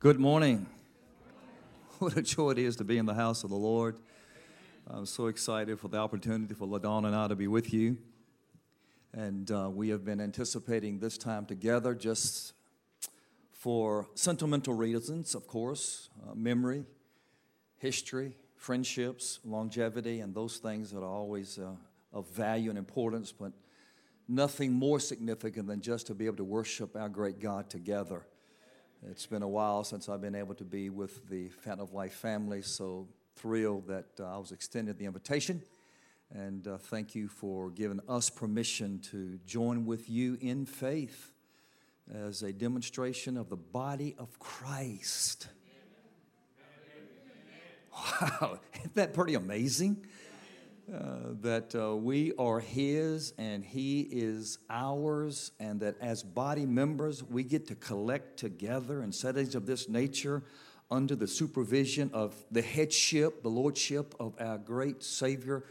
Good morning. What a joy it is to be in the house of the Lord. I'm so excited for the opportunity for LaDon and I to be with you. And uh, we have been anticipating this time together just for sentimental reasons, of course, uh, memory, history, friendships, longevity, and those things that are always uh, of value and importance, but nothing more significant than just to be able to worship our great God together. It's been a while since I've been able to be with the Fountain of Life family, so thrilled that uh, I was extended the invitation. And uh, thank you for giving us permission to join with you in faith as a demonstration of the body of Christ. Wow, isn't that pretty amazing? Uh, that uh, we are His and He is ours, and that as body members, we get to collect together in settings of this nature under the supervision of the headship, the lordship of our great Savior,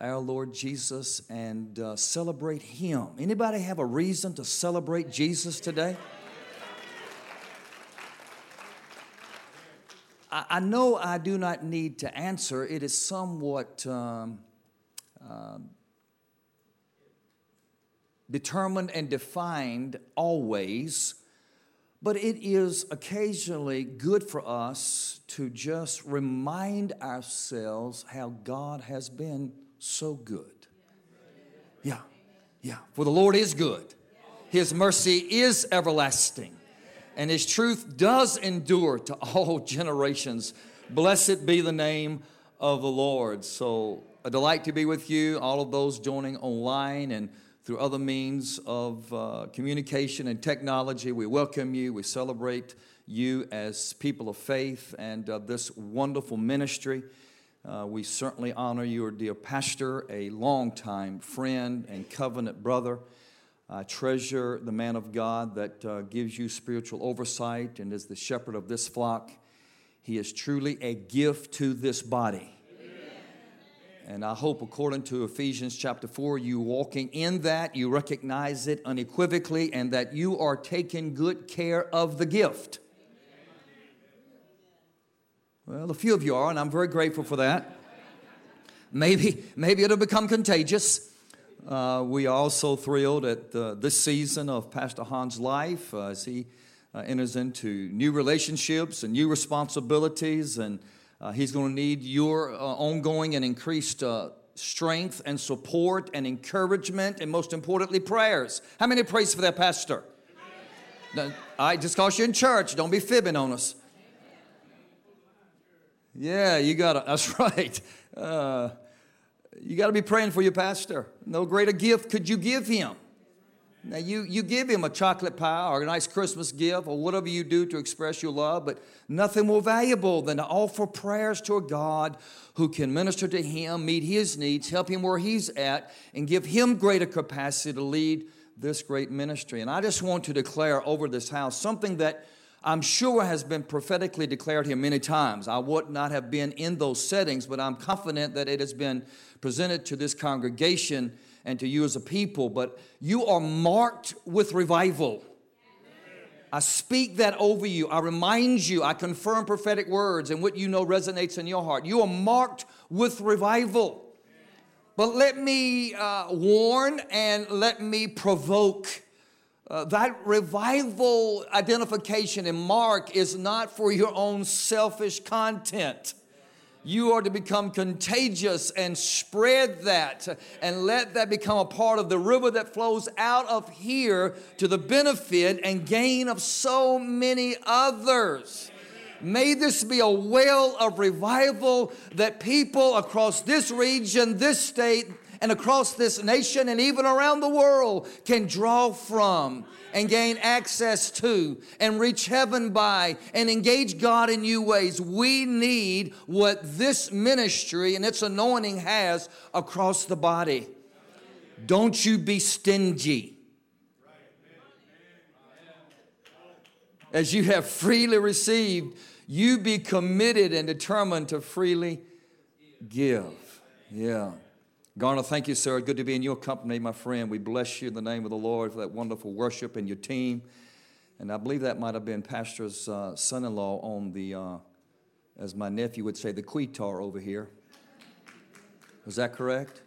our Lord Jesus, and uh, celebrate Him. Anybody have a reason to celebrate Jesus today? I, know I do not need to answer. It is somewhat. Um, um, determined and defined always, but it is occasionally good for us to just remind ourselves how God has been so good. Yeah, yeah. For the Lord is good, His mercy is everlasting, and His truth does endure to all generations. Blessed be the name of the Lord. So, a delight to be with you, all of those joining online and through other means of uh, communication and technology. We welcome you. We celebrate you as people of faith and uh, this wonderful ministry. Uh, we certainly honor your dear pastor, a longtime friend and covenant brother. I treasure the man of God that uh, gives you spiritual oversight and is the shepherd of this flock. He is truly a gift to this body. And I hope, according to Ephesians chapter 4, you walking in that, you recognize it unequivocally, and that you are taking good care of the gift. Well, a few of you are, and I'm very grateful for that. Maybe, maybe it'll become contagious. Uh, we are also thrilled at uh, this season of Pastor Hans' life uh, as he uh, enters into new relationships and new responsibilities and uh, he's going to need your uh, ongoing and increased uh, strength and support and encouragement, and most importantly, prayers. How many prays for that pastor? Now, I just cause you're in church. Don't be fibbing on us. Yeah, you got to, that's right. Uh, you got to be praying for your pastor. No greater gift could you give him now, you, you give him a chocolate pie or a nice Christmas gift or whatever you do to express your love, but nothing more valuable than to offer prayers to a God who can minister to him, meet his needs, help him where he's at, and give him greater capacity to lead this great ministry. And I just want to declare over this house something that I'm sure has been prophetically declared here many times. I would not have been in those settings, but I'm confident that it has been presented to this congregation and to you as a people, but you are marked with revival. I speak that over you. I remind you, I confirm prophetic words and what you know resonates in your heart. You are marked with revival. But let me uh, warn and let me provoke. Uh, that revival identification and mark is not for your own selfish content you are to become contagious and spread that and let that become a part of the river that flows out of here to the benefit and gain of so many others. May this be a well of revival that people across this region, this state, and across this nation and even around the world can draw from and gain access to and reach heaven by and engage God in new ways. We need what this ministry and its anointing has across the body. Don't you be stingy. As you have freely received, you be committed and determined to freely give. Yeah. Garner, thank you, sir. Good to be in your company, my friend. We bless you in the name of the Lord for that wonderful worship and your team. And I believe that might have been Pastor's uh, son in law on the, uh, as my nephew would say, the quitar over here. Was that correct?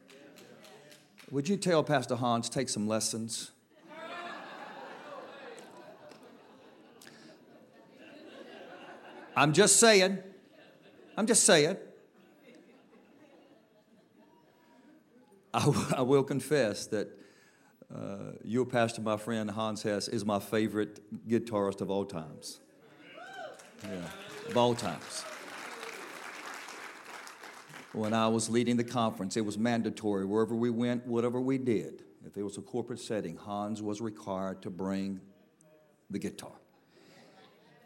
Would you tell Pastor Hans, take some lessons? I'm just saying. I'm just saying. I, w- I will confess that uh, your pastor, my friend Hans Hess, is my favorite guitarist of all times. Yeah, of all times. When I was leading the conference, it was mandatory wherever we went, whatever we did. If it was a corporate setting, Hans was required to bring the guitar.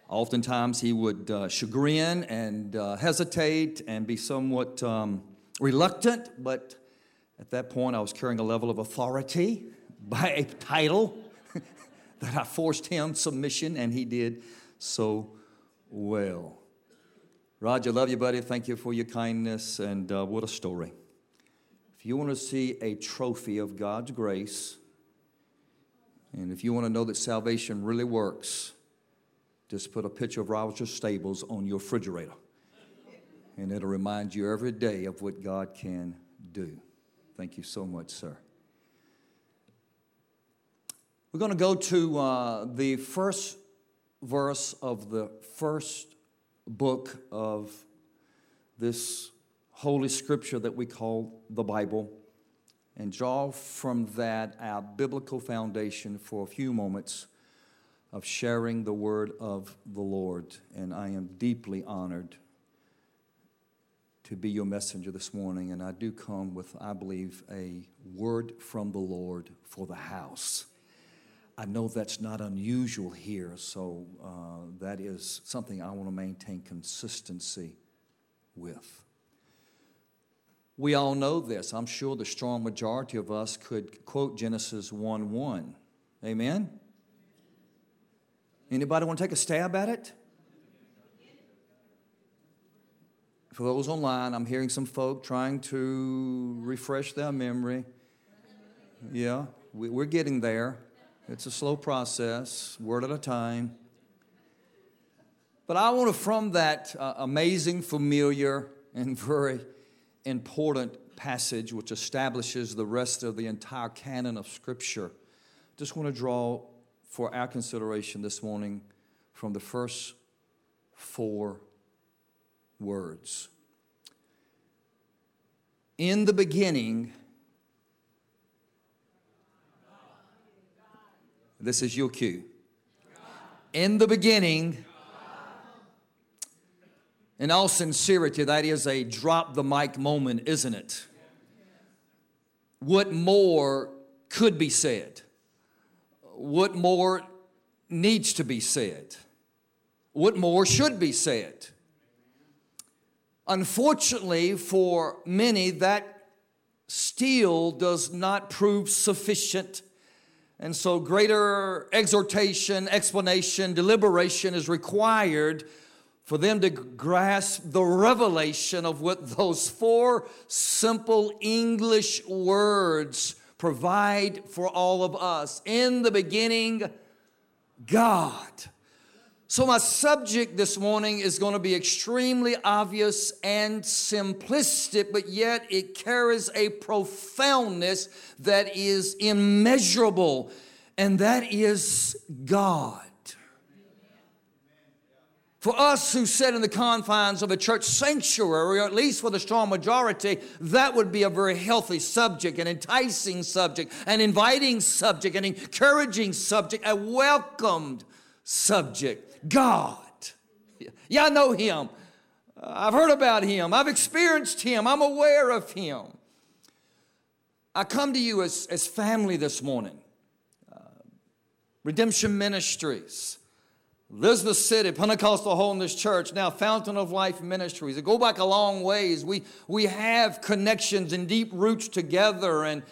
Oftentimes, he would uh, chagrin and uh, hesitate and be somewhat um, reluctant, but at that point, I was carrying a level of authority by a title that I forced him submission, and he did so well. Roger, love you, buddy. Thank you for your kindness, and uh, what a story. If you want to see a trophy of God's grace, and if you want to know that salvation really works, just put a picture of Roger Stables on your refrigerator, and it'll remind you every day of what God can do. Thank you so much, sir. We're going to go to uh, the first verse of the first book of this holy scripture that we call the Bible and draw from that our biblical foundation for a few moments of sharing the word of the Lord. And I am deeply honored to be your messenger this morning. And I do come with, I believe, a word from the Lord for the house. I know that's not unusual here, so uh, that is something I want to maintain consistency with. We all know this. I'm sure the strong majority of us could quote Genesis 1 1. Amen? Anybody want to take a stab at it? For those online, I'm hearing some folk trying to refresh their memory. Yeah, we're getting there. It's a slow process, word at a time. But I want to, from that uh, amazing, familiar, and very important passage, which establishes the rest of the entire canon of Scripture, just want to draw for our consideration this morning from the first four words. In the beginning, This is your cue. In the beginning, in all sincerity, that is a drop the mic moment, isn't it? What more could be said? What more needs to be said? What more should be said? Unfortunately, for many, that still does not prove sufficient and so, greater exhortation, explanation, deliberation is required for them to grasp the revelation of what those four simple English words provide for all of us. In the beginning, God. So, my subject this morning is going to be extremely obvious and simplistic, but yet it carries a profoundness that is immeasurable, and that is God. For us who sit in the confines of a church sanctuary, or at least for the strong majority, that would be a very healthy subject, an enticing subject, an inviting subject, an encouraging subject, a welcomed subject. God. Yeah, I know Him. I've heard about Him. I've experienced Him. I'm aware of Him. I come to you as, as family this morning. Uh, Redemption Ministries, Elizabeth City, Pentecostal Holiness Church, now Fountain of Life Ministries. They go back a long ways. We, we have connections and deep roots together. And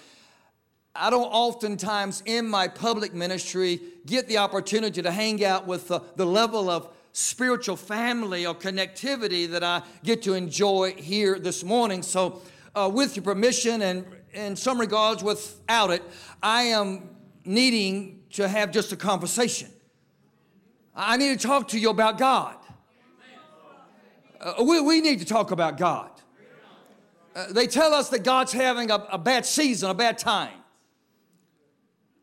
I don't oftentimes in my public ministry get the opportunity to hang out with the, the level of spiritual family or connectivity that I get to enjoy here this morning. So, uh, with your permission, and in some regards without it, I am needing to have just a conversation. I need to talk to you about God. Uh, we, we need to talk about God. Uh, they tell us that God's having a, a bad season, a bad time.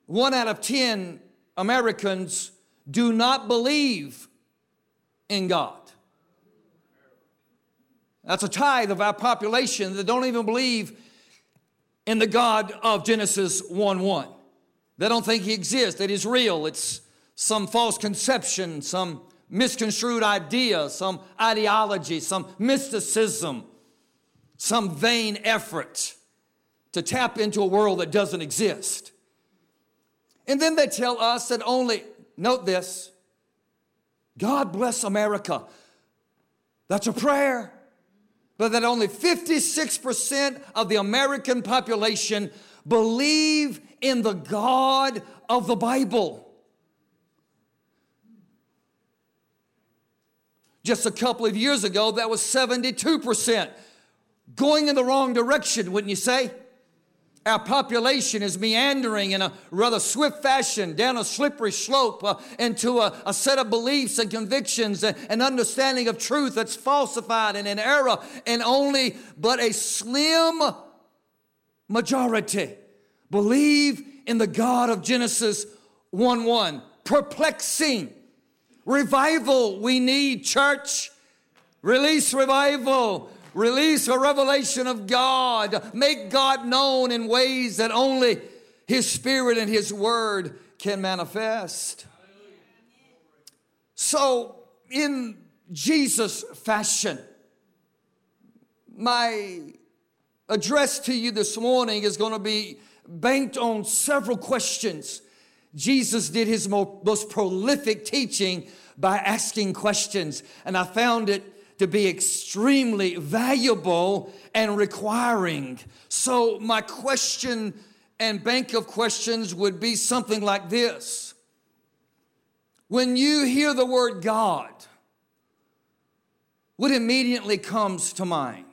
One out of 10 Americans do not believe in God. That's a tithe of our population that don't even believe in the God of Genesis 1 1. They don't think He exists, that He's real. It's some false conception, some misconstrued idea, some ideology, some mysticism, some vain effort to tap into a world that doesn't exist. And then they tell us that only, note this, God bless America. That's a prayer. But that only 56% of the American population believe in the God of the Bible. Just a couple of years ago, that was 72%. Going in the wrong direction, wouldn't you say? Our population is meandering in a rather swift fashion down a slippery slope uh, into a, a, set of beliefs and convictions and, and understanding of truth that's falsified and in error, and only but a slim majority believe in the God of Genesis 1 1. Perplexing. Revival we need, church. Release revival. Release a revelation of God. Make God known in ways that only His Spirit and His Word can manifest. So, in Jesus' fashion, my address to you this morning is going to be banked on several questions. Jesus did his most prolific teaching by asking questions, and I found it to be extremely valuable and requiring. So, my question and bank of questions would be something like this When you hear the word God, what immediately comes to mind?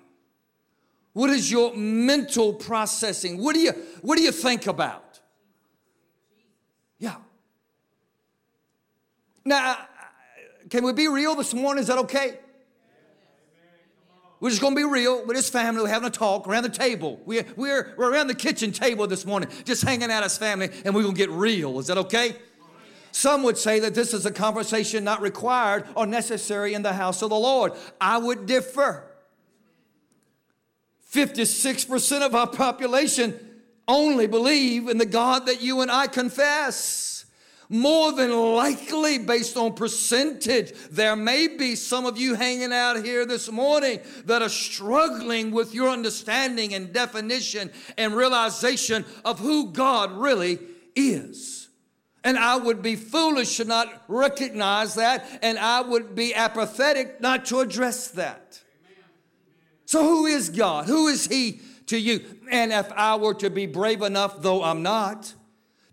What is your mental processing? What do you, what do you think about? Yeah. Now, can we be real this morning? Is that okay? We're just going to be real with his family. We're having a talk around the table. We're, we're, we're around the kitchen table this morning, just hanging out as family, and we're going to get real. Is that okay? Some would say that this is a conversation not required or necessary in the house of the Lord. I would differ. 56% of our population only believe in the God that you and I confess more than likely based on percentage. There may be some of you hanging out here this morning that are struggling with your understanding and definition and realization of who God really is. And I would be foolish to not recognize that, and I would be apathetic not to address that. So, who is God? Who is He to you? And if I were to be brave enough, though I'm not,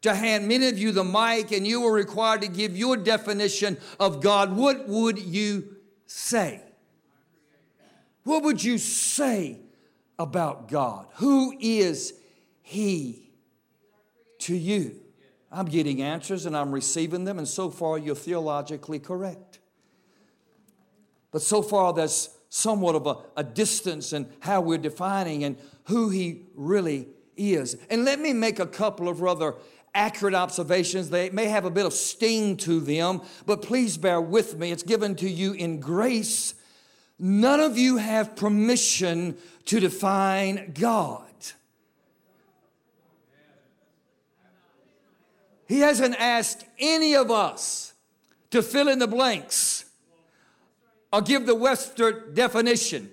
to hand many of you the mic and you were required to give your definition of God, what would you say? What would you say about God? Who is He to you? I'm getting answers and I'm receiving them, and so far you're theologically correct. But so far there's somewhat of a, a distance in how we're defining and who He really is. And let me make a couple of rather accurate observations. They may have a bit of sting to them, but please bear with me. It's given to you in grace. None of you have permission to define God. He hasn't asked any of us to fill in the blanks or give the Western definition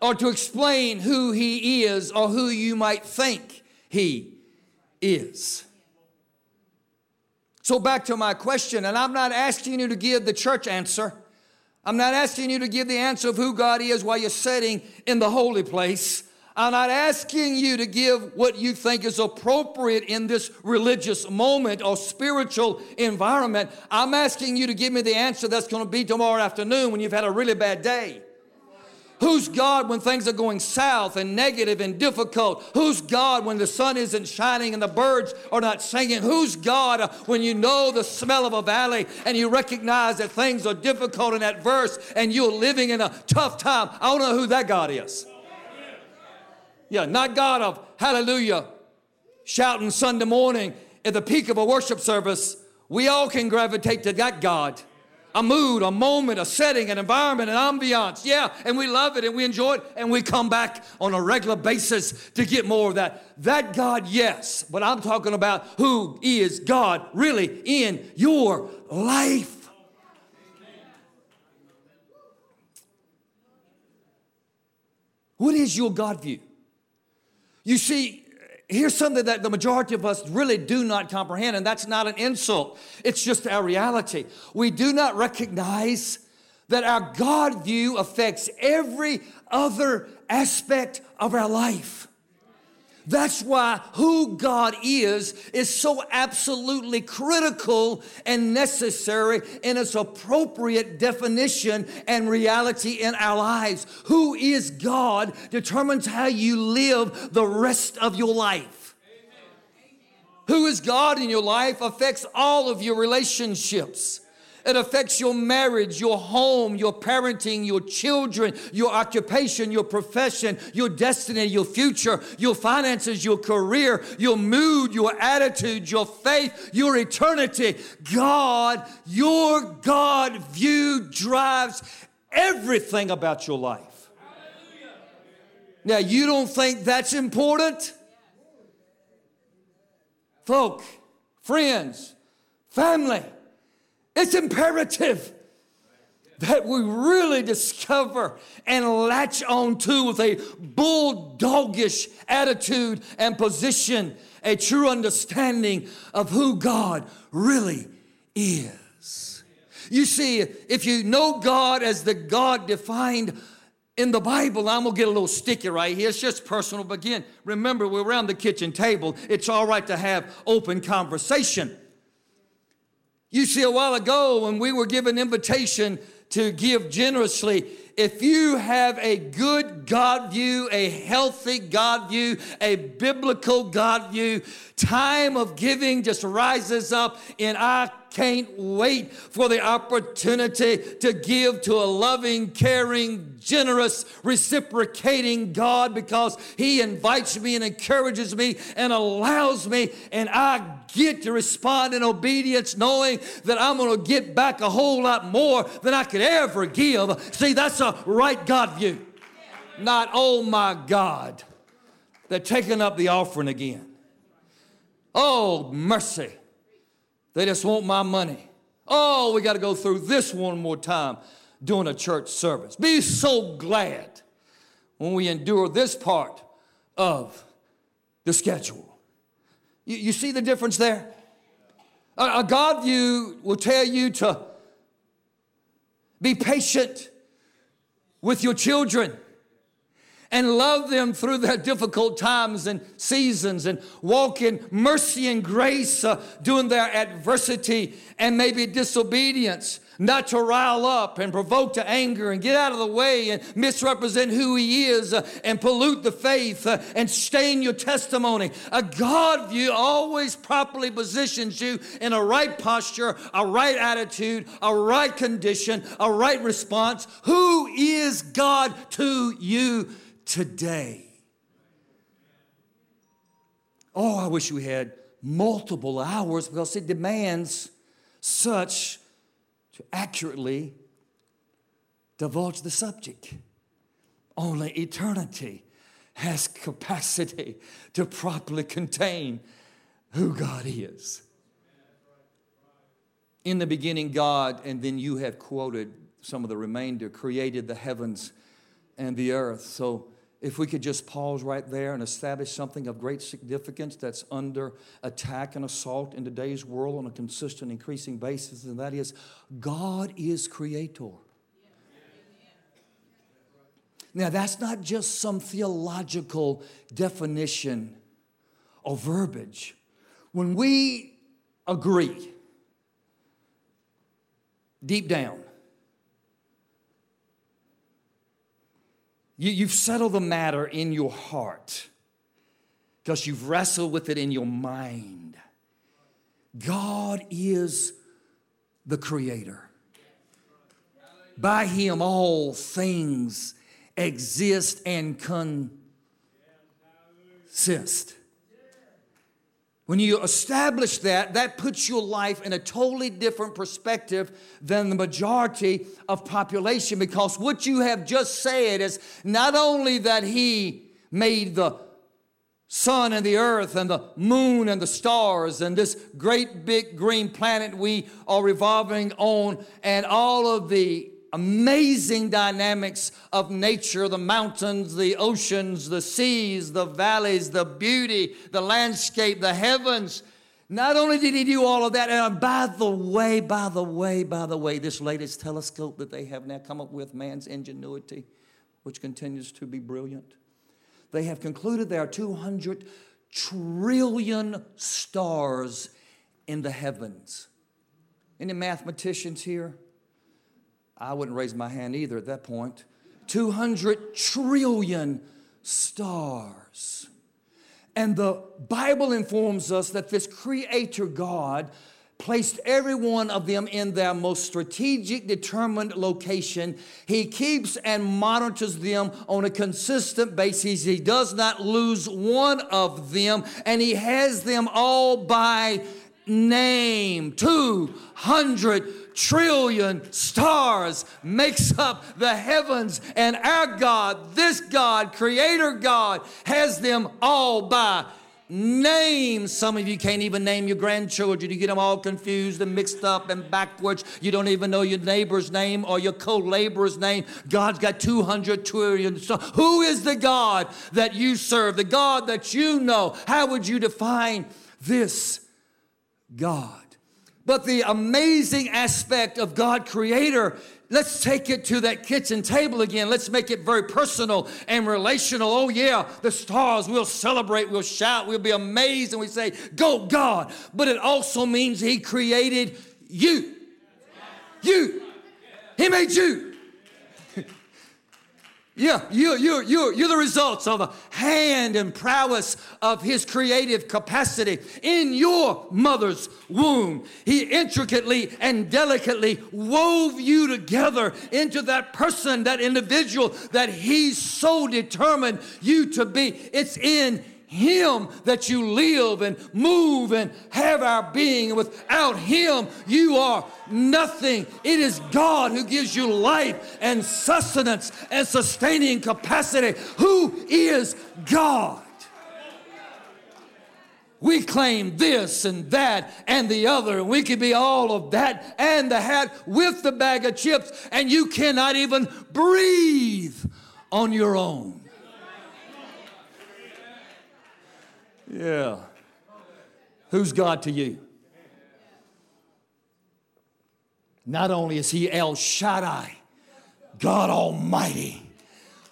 or to explain who he is or who you might think he is. So, back to my question, and I'm not asking you to give the church answer. I'm not asking you to give the answer of who God is while you're sitting in the holy place. I'm not asking you to give what you think is appropriate in this religious moment or spiritual environment. I'm asking you to give me the answer that's going to be tomorrow afternoon when you've had a really bad day. Who's God when things are going south and negative and difficult? Who's God when the sun isn't shining and the birds are not singing? Who's God uh, when you know the smell of a valley and you recognize that things are difficult and adverse and you're living in a tough time? I don't know who that God is. Yeah, not God of hallelujah, shouting Sunday morning at the peak of a worship service. We all can gravitate to that God a mood, a moment, a setting, an environment, an ambiance. Yeah, and we love it and we enjoy it and we come back on a regular basis to get more of that. That God, yes, but I'm talking about who is God really in your life. What is your God view? You see, here's something that the majority of us really do not comprehend, and that's not an insult. It's just our reality. We do not recognize that our God view affects every other aspect of our life. That's why who God is is so absolutely critical and necessary in its appropriate definition and reality in our lives. Who is God determines how you live the rest of your life. Who is God in your life affects all of your relationships. It affects your marriage, your home, your parenting, your children, your occupation, your profession, your destiny, your future, your finances, your career, your mood, your attitude, your faith, your eternity. God, your God view drives everything about your life. Now, you don't think that's important? Folk, friends, family, it's imperative that we really discover and latch on to with a bulldogish attitude and position a true understanding of who God really is. You see, if you know God as the God defined in the Bible, I'm gonna get a little sticky right here. It's just personal. But again, remember, we're around the kitchen table. It's all right to have open conversation. You see, a while ago when we were given invitation to give generously, if you have a good God view, a healthy God view, a biblical God view, time of giving just rises up in I can't wait for the opportunity to give to a loving, caring, generous, reciprocating God because He invites me and encourages me and allows me, and I get to respond in obedience, knowing that I'm going to get back a whole lot more than I could ever give. See, that's a right God view. Not, oh my God, they're taking up the offering again. Oh, mercy. They just want my money. Oh, we got to go through this one more time doing a church service. Be so glad when we endure this part of the schedule. You, you see the difference there? A, a God view will tell you to be patient with your children and love them through their difficult times and seasons and walk in mercy and grace uh, during their adversity and maybe disobedience not to rile up and provoke to anger and get out of the way and misrepresent who he is uh, and pollute the faith uh, and stain your testimony. A God view always properly positions you in a right posture, a right attitude, a right condition, a right response. Who is God to you today. Oh, I wish we had multiple hours because it demands such to accurately divulge the subject. Only eternity has capacity to properly contain who God is. In the beginning, God, and then you have quoted some of the remainder, created the heavens and the earth. So if we could just pause right there and establish something of great significance that's under attack and assault in today's world on a consistent, increasing basis, and that is God is creator. Now, that's not just some theological definition or verbiage. When we agree deep down You, you've settled the matter in your heart because you've wrestled with it in your mind. God is the creator. By him, all things exist and consist. When you establish that, that puts your life in a totally different perspective than the majority of population because what you have just said is not only that he made the sun and the earth and the moon and the stars and this great big green planet we are revolving on and all of the amazing dynamics of nature the mountains, the oceans, the seas, the valleys, the beauty, the landscape, the heavens. Not only did he do all of that, and by the way, by the way, by the way, this latest telescope that they have now come up with, man's ingenuity, which continues to be brilliant, they have concluded there are 200 trillion stars in the heavens. Any mathematicians here? I wouldn't raise my hand either at that point. 200 trillion stars. And the Bible informs us that this Creator God placed every one of them in their most strategic, determined location. He keeps and monitors them on a consistent basis. He does not lose one of them, and He has them all by name 200 trillion stars makes up the heavens and our god this god creator god has them all by name. Some of you can't even name your grandchildren. You get them all confused and mixed up and backwards. You don't even know your neighbor's name or your co-laborer's name. God's got 200 trillion. Stars who is the god that you serve? The god that you know. How would you define this God. But the amazing aspect of God Creator, let's take it to that kitchen table again. Let's make it very personal and relational. Oh, yeah, the stars, we'll celebrate, we'll shout, we'll be amazed, and we say, Go, God. But it also means He created you. You. He made you. Yeah, you, you, you, you're the results of a hand and prowess of his creative capacity in your mother's womb. He intricately and delicately wove you together into that person, that individual that he's so determined you to be. It's in him that you live and move and have our being. Without Him, you are nothing. It is God who gives you life and sustenance and sustaining capacity. Who is God? We claim this and that and the other, and we could be all of that and the hat with the bag of chips, and you cannot even breathe on your own. Yeah. Who's God to you? Not only is He El Shaddai, God Almighty,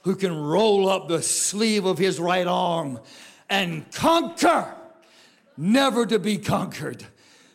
who can roll up the sleeve of His right arm and conquer, never to be conquered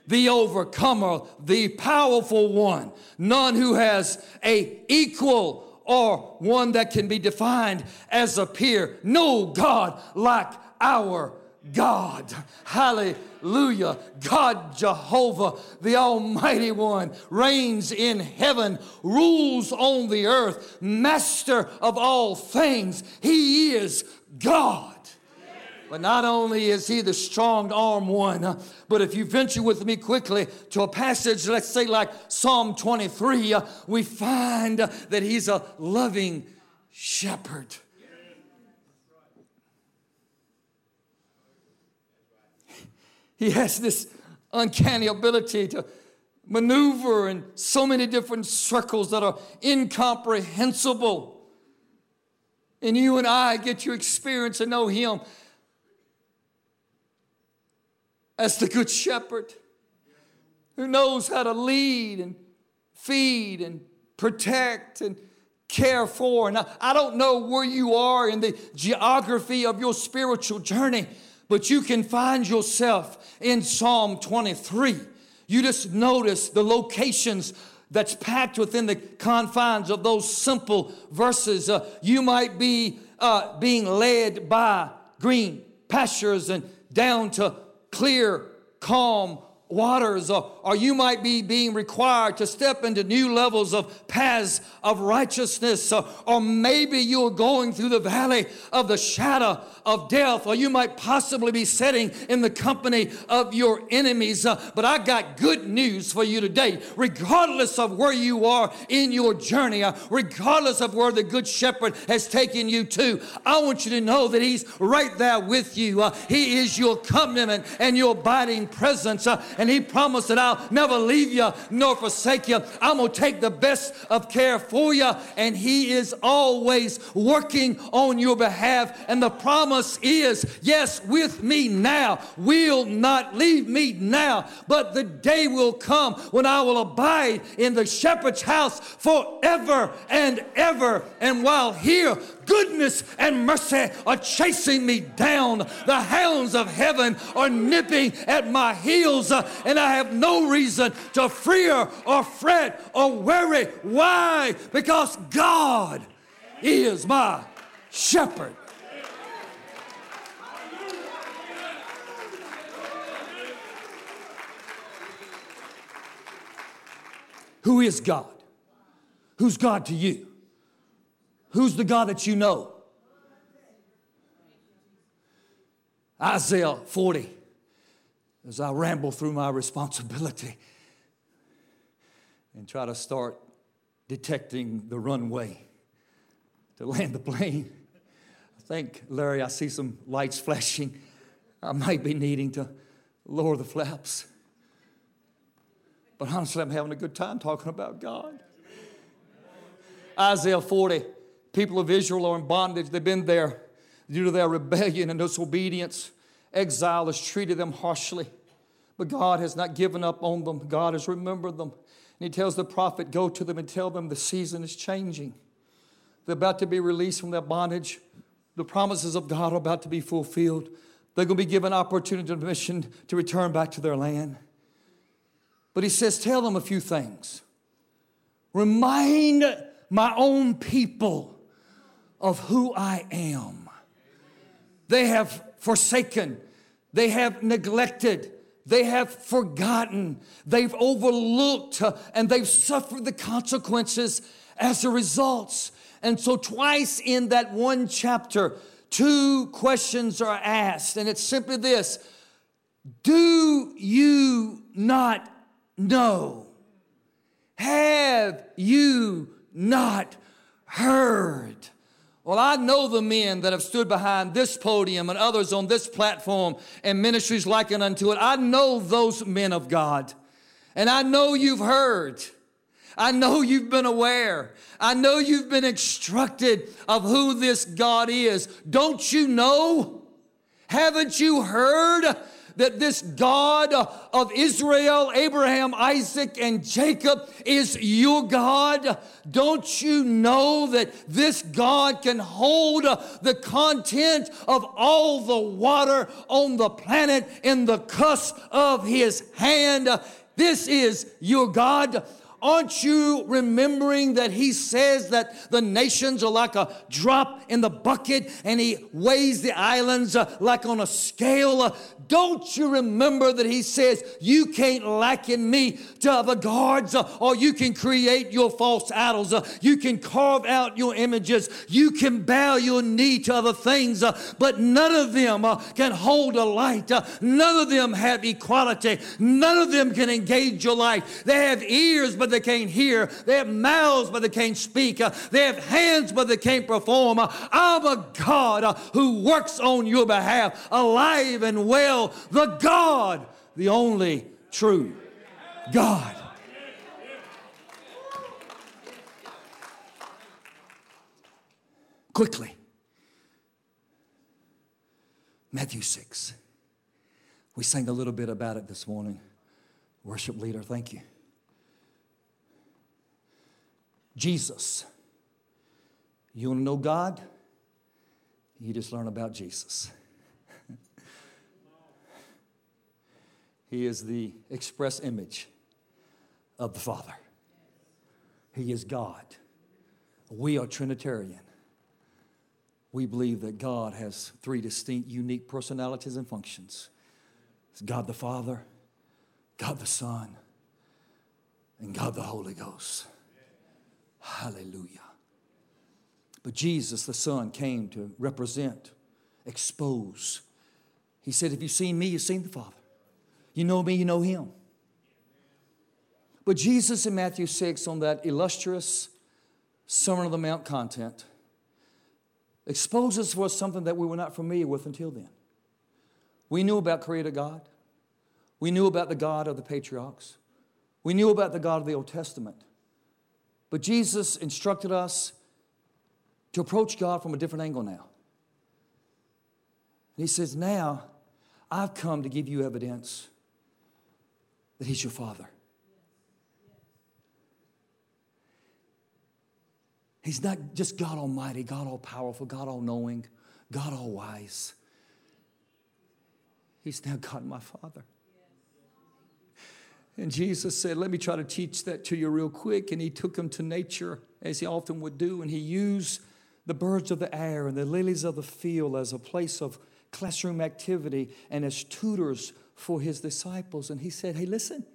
the overcomer, the powerful one, none who has a equal or one that can be defined as a peer. No God like our God. Hallelujah. God Jehovah, the Almighty One, reigns in heaven, rules on the earth, master of all things. He is God. But not only is he the strong arm one, but if you venture with me quickly to a passage, let's say like Psalm 23, we find that he's a loving shepherd. He has this uncanny ability to maneuver in so many different circles that are incomprehensible. And you and I get to experience and know Him as the Good Shepherd who knows how to lead and feed and protect and care for. And I, I don't know where you are in the geography of your spiritual journey. But you can find yourself in Psalm 23. You just notice the locations that's packed within the confines of those simple verses. Uh, you might be uh, being led by green pastures and down to clear, calm waters, or, or you might be being required to step into new levels of paths of righteousness, or, or maybe you're going through the valley of the shadow of death, or you might possibly be sitting in the company of your enemies. Uh, but I got good news for you today. Regardless of where you are in your journey, uh, regardless of where the Good Shepherd has taken you to, I want you to know that He's right there with you. Uh, he is your covenant and your abiding presence. And He promised that I'll never leave you nor forsake you. I'm going to take the best of care for you, and He is always working on your behalf. And the promise is, yes, with me now, will not leave me now, but the day will come when I will abide in the shepherd's house forever and ever. And while here, goodness and mercy are chasing me down. The hounds of heaven are nipping at my heels, uh, and I have no reason to fear or fret or worry. Why? Because God is my shepherd. Who is God? Who's God to you? Who's the God that you know? Isaiah 40. As I ramble through my responsibility and try to start detecting the runway to land the plane. I think, Larry, I see some lights flashing. I might be needing to lower the flaps. But honestly, I'm having a good time talking about God. Isaiah 40 people of Israel are in bondage. They've been there due to their rebellion and disobedience. Exile has treated them harshly, but God has not given up on them. God has remembered them. And He tells the prophet, Go to them and tell them the season is changing. They're about to be released from their bondage. The promises of God are about to be fulfilled. They're going to be given opportunity and permission to return back to their land. But he says, Tell them a few things. Remind my own people of who I am. They have forsaken, they have neglected, they have forgotten, they've overlooked, uh, and they've suffered the consequences as a result. And so, twice in that one chapter, two questions are asked, and it's simply this Do you not know? Have you not heard? Well, I know the men that have stood behind this podium and others on this platform and ministries likened unto it. I know those men of God. And I know you've heard. I know you've been aware. I know you've been instructed of who this God is. Don't you know? Haven't you heard that this God of Israel, Abraham, Isaac, and Jacob is your God? Don't you know that this God can hold the content of all the water on the planet in the cusp of his hand? This is your God. Aren't you remembering that he says that the nations are like a drop in the bucket and he weighs the islands uh, like on a scale? Uh, don't you remember that he says you can't liken me to other gods uh, or you can create your false idols, uh, you can carve out your images, you can bow your knee to other things, uh, but none of them uh, can hold a light. none of them have equality. None of them can engage your life. They have ears, but they can't hear. They have mouths, but they can't speak. Uh, they have hands, but they can't perform. Uh, I'm a God uh, who works on your behalf, alive and well. The God, the only true God. Quickly. Matthew 6. We sang a little bit about it this morning. Worship leader, thank you. Jesus. You want to know God? You just learn about Jesus. he is the express image of the Father. He is God. We are Trinitarian. We believe that God has three distinct, unique personalities and functions it's God the Father, God the Son, and God the Holy Ghost. Hallelujah. But Jesus, the Son, came to represent, expose. He said, If you've seen me, you've seen the Father. You know me, you know him. But Jesus in Matthew 6, on that illustrious Sermon on the Mount content, exposes for us something that we were not familiar with until then. We knew about Creator God. We knew about the God of the patriarchs. We knew about the God of the Old Testament. But Jesus instructed us to approach God from a different angle now. And he says, Now I've come to give you evidence that He's your Father. He's not just God Almighty, God All Powerful, God All Knowing, God All Wise. He's now God my Father. And Jesus said, Let me try to teach that to you real quick. And he took him to nature, as he often would do, and he used the birds of the air and the lilies of the field as a place of classroom activity and as tutors for his disciples. And he said, Hey, listen,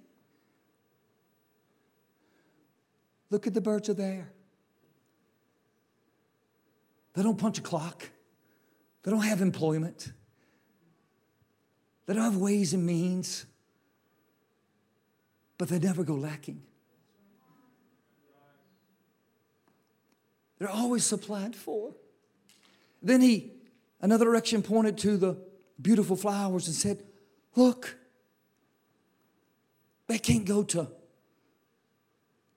look at the birds of the air. They don't punch a clock. They don't have employment. They don't have ways and means. But they never go lacking. They're always supplied for. Then he, another direction, pointed to the beautiful flowers and said, Look, they can't go to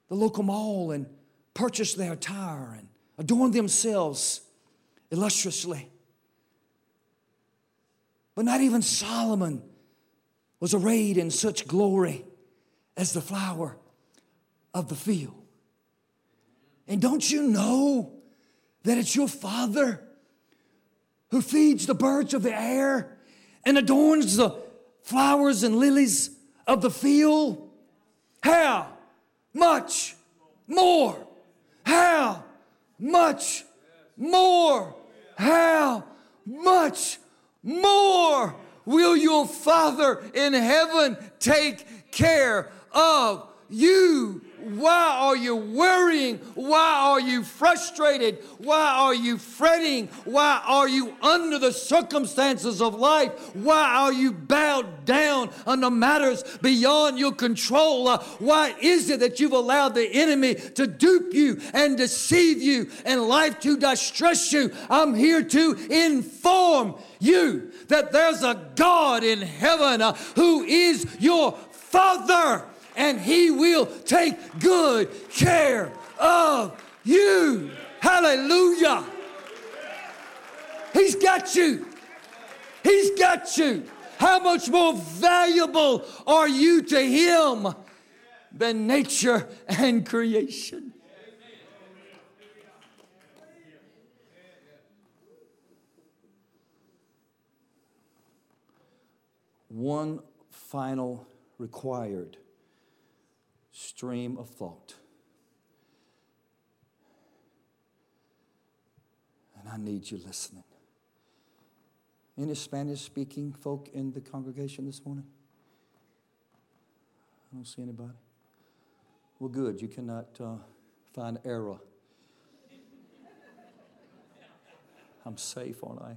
the local mall and purchase their attire and adorn themselves illustriously. But not even Solomon was arrayed in such glory as the flower of the field. And don't you know that it's your Father who feeds the birds of the air and adorns the flowers and lilies of the field? How much more? How much more. How much more will your Father in heaven take care of you? Why are you worrying? Why are you frustrated? Why are you fretting? Why are you under the circumstances of life? Why are you bowed down under matters beyond your control? Uh, why is it that you've allowed the enemy to dupe you and deceive you and life to distress you? I'm here to inform you that there's a God in heaven uh, who is your Father and He will take good care of you. Hallelujah. He's got you. He's got you. How much more valuable are you to Him than nature and creation? One final required stream of thought. And I need you listening. Any Spanish speaking folk in the congregation this morning? I don't see anybody. Well, good. You cannot uh, find error. I'm safe, aren't I?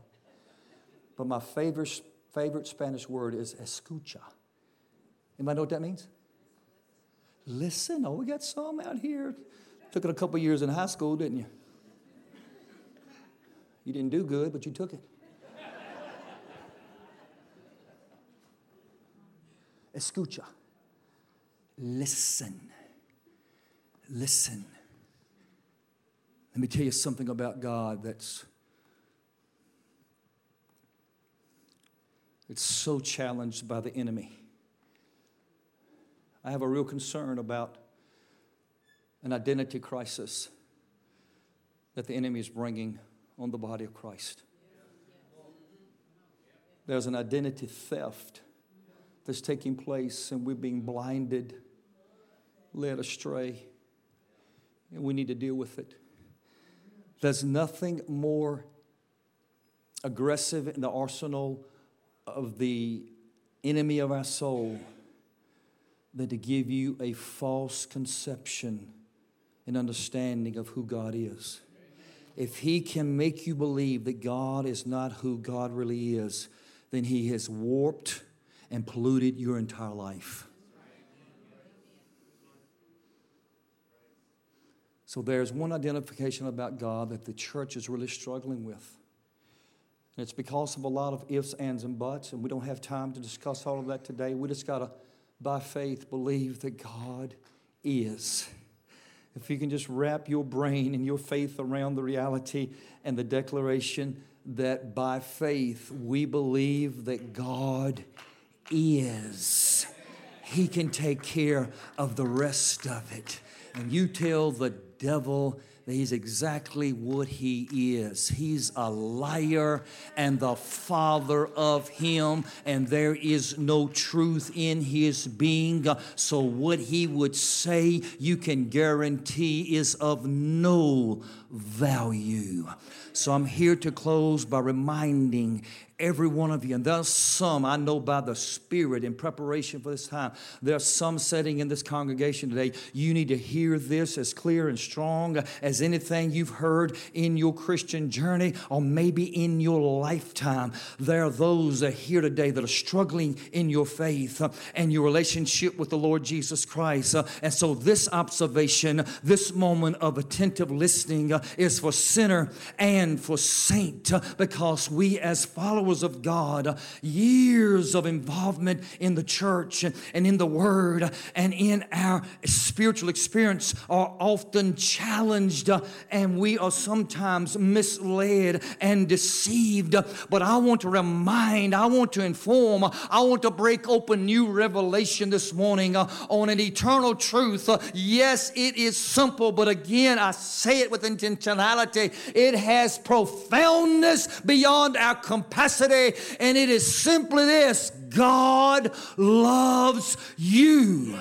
But my favorite, favorite Spanish word is escucha. Anybody know what that means? Listen. Oh, we got some out here. Took it a couple years in high school, didn't you? You didn't do good, but you took it. Escucha. Listen. Listen. Let me tell you something about God that's it's so challenged by the enemy. I have a real concern about an identity crisis that the enemy is bringing on the body of Christ. There's an identity theft that's taking place, and we're being blinded, led astray. and we need to deal with it. There's nothing more aggressive in the arsenal of the enemy of our soul than to give you a false conception and understanding of who God is. If he can make you believe that God is not who God really is, then he has warped and polluted your entire life. So there's one identification about God that the church is really struggling with. And it's because of a lot of ifs, ands, and buts, and we don't have time to discuss all of that today. We just got to, by faith, believe that God is. If you can just wrap your brain and your faith around the reality and the declaration that by faith we believe that God is, He can take care of the rest of it. And you tell the devil he's exactly what he is. He's a liar and the father of him, and there is no truth in his being. So, what he would say, you can guarantee, is of no value. So, I'm here to close by reminding every one of you. And there's some I know by the Spirit in preparation for this time. There's some setting in this congregation today. You need to hear this as clear and strong as anything you've heard in your Christian journey or maybe in your lifetime. There are those that here today that are struggling in your faith and your relationship with the Lord Jesus Christ. And so, this observation, this moment of attentive listening is for sinner and for saint because we, as followers, followers of God, years of involvement in the church and in the Word and in our spiritual experience are often challenged uh, and we are sometimes misled and deceived. But I want to remind, I want to inform, I want to break open new revelation this morning uh, on an eternal truth. Yes, it is simple, but again, I say it with intentionality. It has profoundness beyond our capacity capacity, and it is simply this God loves you.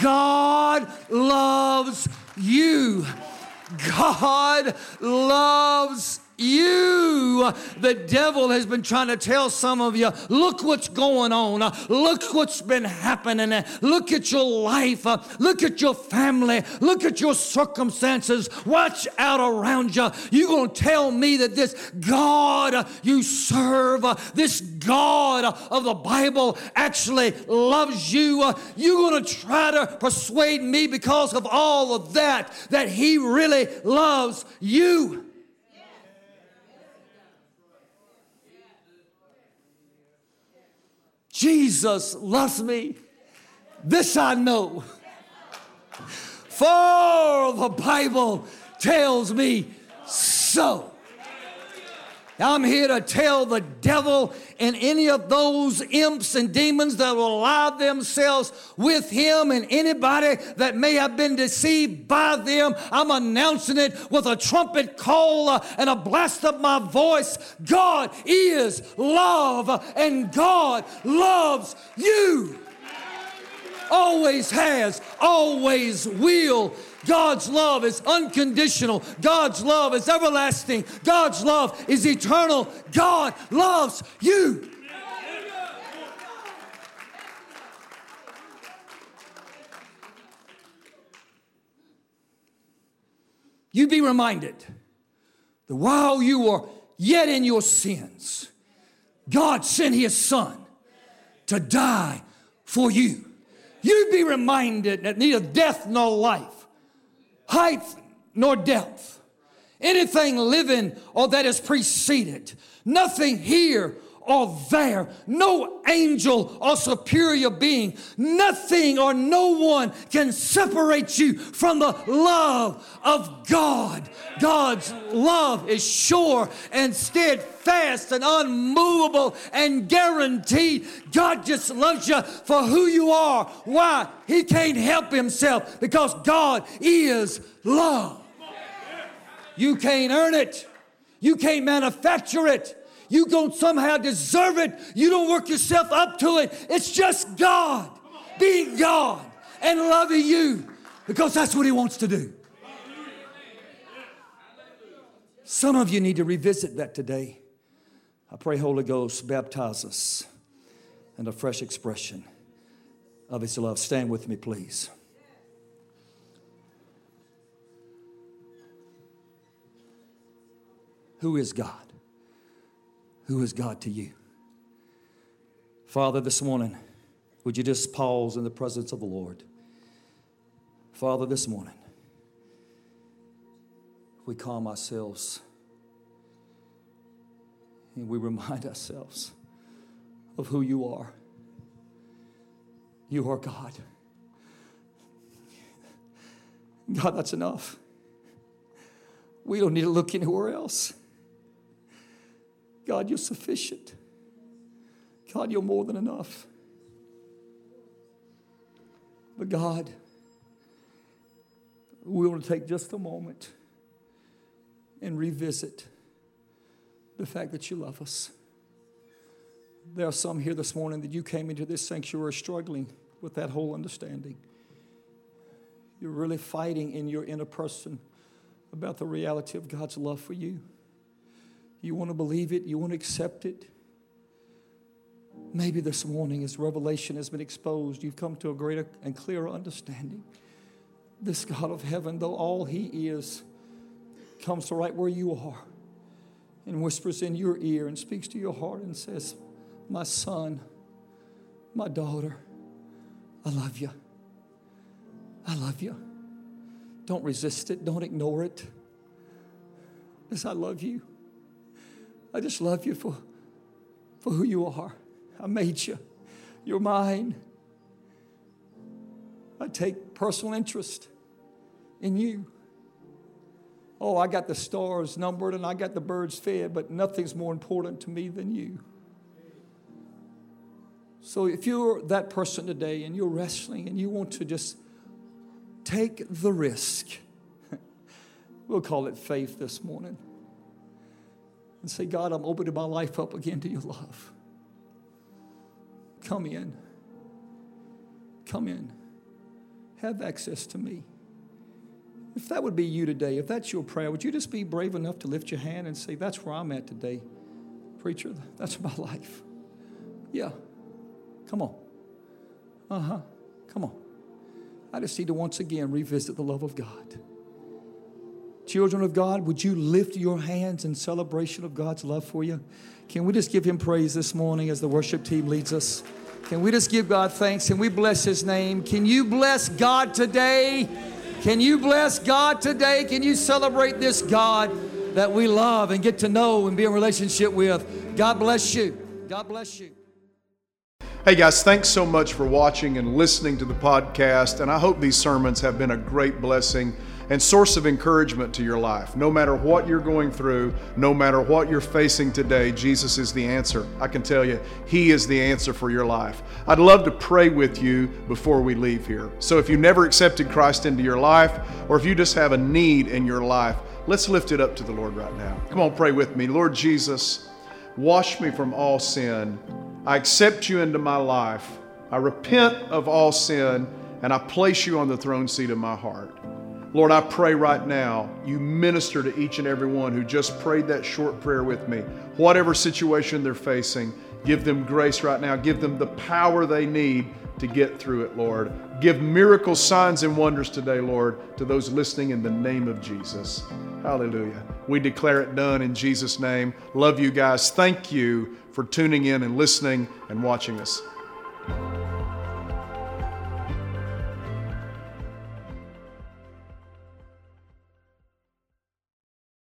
God loves you. God loves you. The devil has been trying to tell some of you, look what's going on. Look what's been happening. Look at your life. Look at your family. Look at your circumstances. Watch out around you. You're going to tell me that this God you serve, this God of the Bible actually loves you. You're going to try to persuade me because of all of that, that He really loves you. Jesus loves me. This I know. For the Bible tells me so. I'm here to tell the devil and any of those imps and demons that will ally themselves with him and anybody that may have been deceived by them. I'm announcing it with a trumpet call uh, and a blast of my voice. God is love and God loves you. Always has, always will God's love is unconditional. God's love is everlasting. God's love is eternal. God loves you. You be reminded that while you were yet in your sins, God sent his son to die for you. You be reminded that neither death nor life height nor depth, anything living or that is preceded, nothing here or there, no angel or superior being, nothing or no one can separate you from the love of God. God's love is sure and steadfast and unmovable and guaranteed. God just loves you for who you are. Why? He can't help himself because God is love. You can't earn it. You can't manufacture it. You don't somehow deserve it. You don't work yourself up to it. It's just God being God and loving you because that's what He wants to do. Some of you need to revisit that today. I pray, Holy Ghost, baptize us in a fresh expression of His love. Stand with me, please. Who is God? Who is God to you? Father, this morning, would you just pause in the presence of the Lord? Father, this morning, we calm ourselves and we remind ourselves of who you are. You are God. God, that's enough. We don't need to look anywhere else. God, you're sufficient. God, you're more than enough. But God, we want to take just a moment and revisit the fact that you love us. There are some here this morning that you came into this sanctuary struggling with that whole understanding. You're really fighting in your inner person about the reality of God's love for you. You want to believe it, you want to accept it. Maybe this morning, as revelation has been exposed, you've come to a greater and clearer understanding. This God of heaven, though all He is, comes to right where you are and whispers in your ear and speaks to your heart and says, My son, my daughter, I love you. I love you. Don't resist it, don't ignore it. Because I love you. I just love you for, for who you are. I made you. You're mine. I take personal interest in you. Oh, I got the stars numbered and I got the birds fed, but nothing's more important to me than you. So if you're that person today and you're wrestling and you want to just take the risk, we'll call it faith this morning, and say, God, I'm opening my life up again to your love. Come in. Come in. Have access to me. If that would be you today, if that's your prayer, would you just be brave enough to lift your hand and say, That's where I'm at today? Preacher, that's my life. Yeah. Come on. Uh huh. Come on. I just need to once again revisit the love of God. Children of God, would you lift your hands in celebration of God's love for you? Can we just give Him praise this morning as the worship team leads us? Can we just give God thanks? Can we bless His name? Can you bless God today? Can you bless God today? Can you celebrate this God that we love and get to know and be in relationship with? God bless you. God bless you. Hey guys, thanks so much for watching and listening to the podcast. And I hope these sermons have been a great blessing and source of encouragement to your life. No matter what you're going through, no matter what you're facing today, Jesus is the answer. I can tell you, He is the answer for your life. I'd love to pray with you before we leave here. So if you never accepted Christ into your life, or if you just have a need in your life, let's lift it up to the Lord right now. Come on, pray with me. Lord Jesus, wash me from all sin. I accept you into my life. I repent of all sin and I place you on the throne seat of my heart. Lord, I pray right now you minister to each and every one who just prayed that short prayer with me. Whatever situation they're facing, give them grace right now. Give them the power they need to get through it, Lord. Give miracles, signs, and wonders today, Lord, to those listening in the name of Jesus. Hallelujah. We declare it done in Jesus' name. Love you guys. Thank you for tuning in and listening and watching us.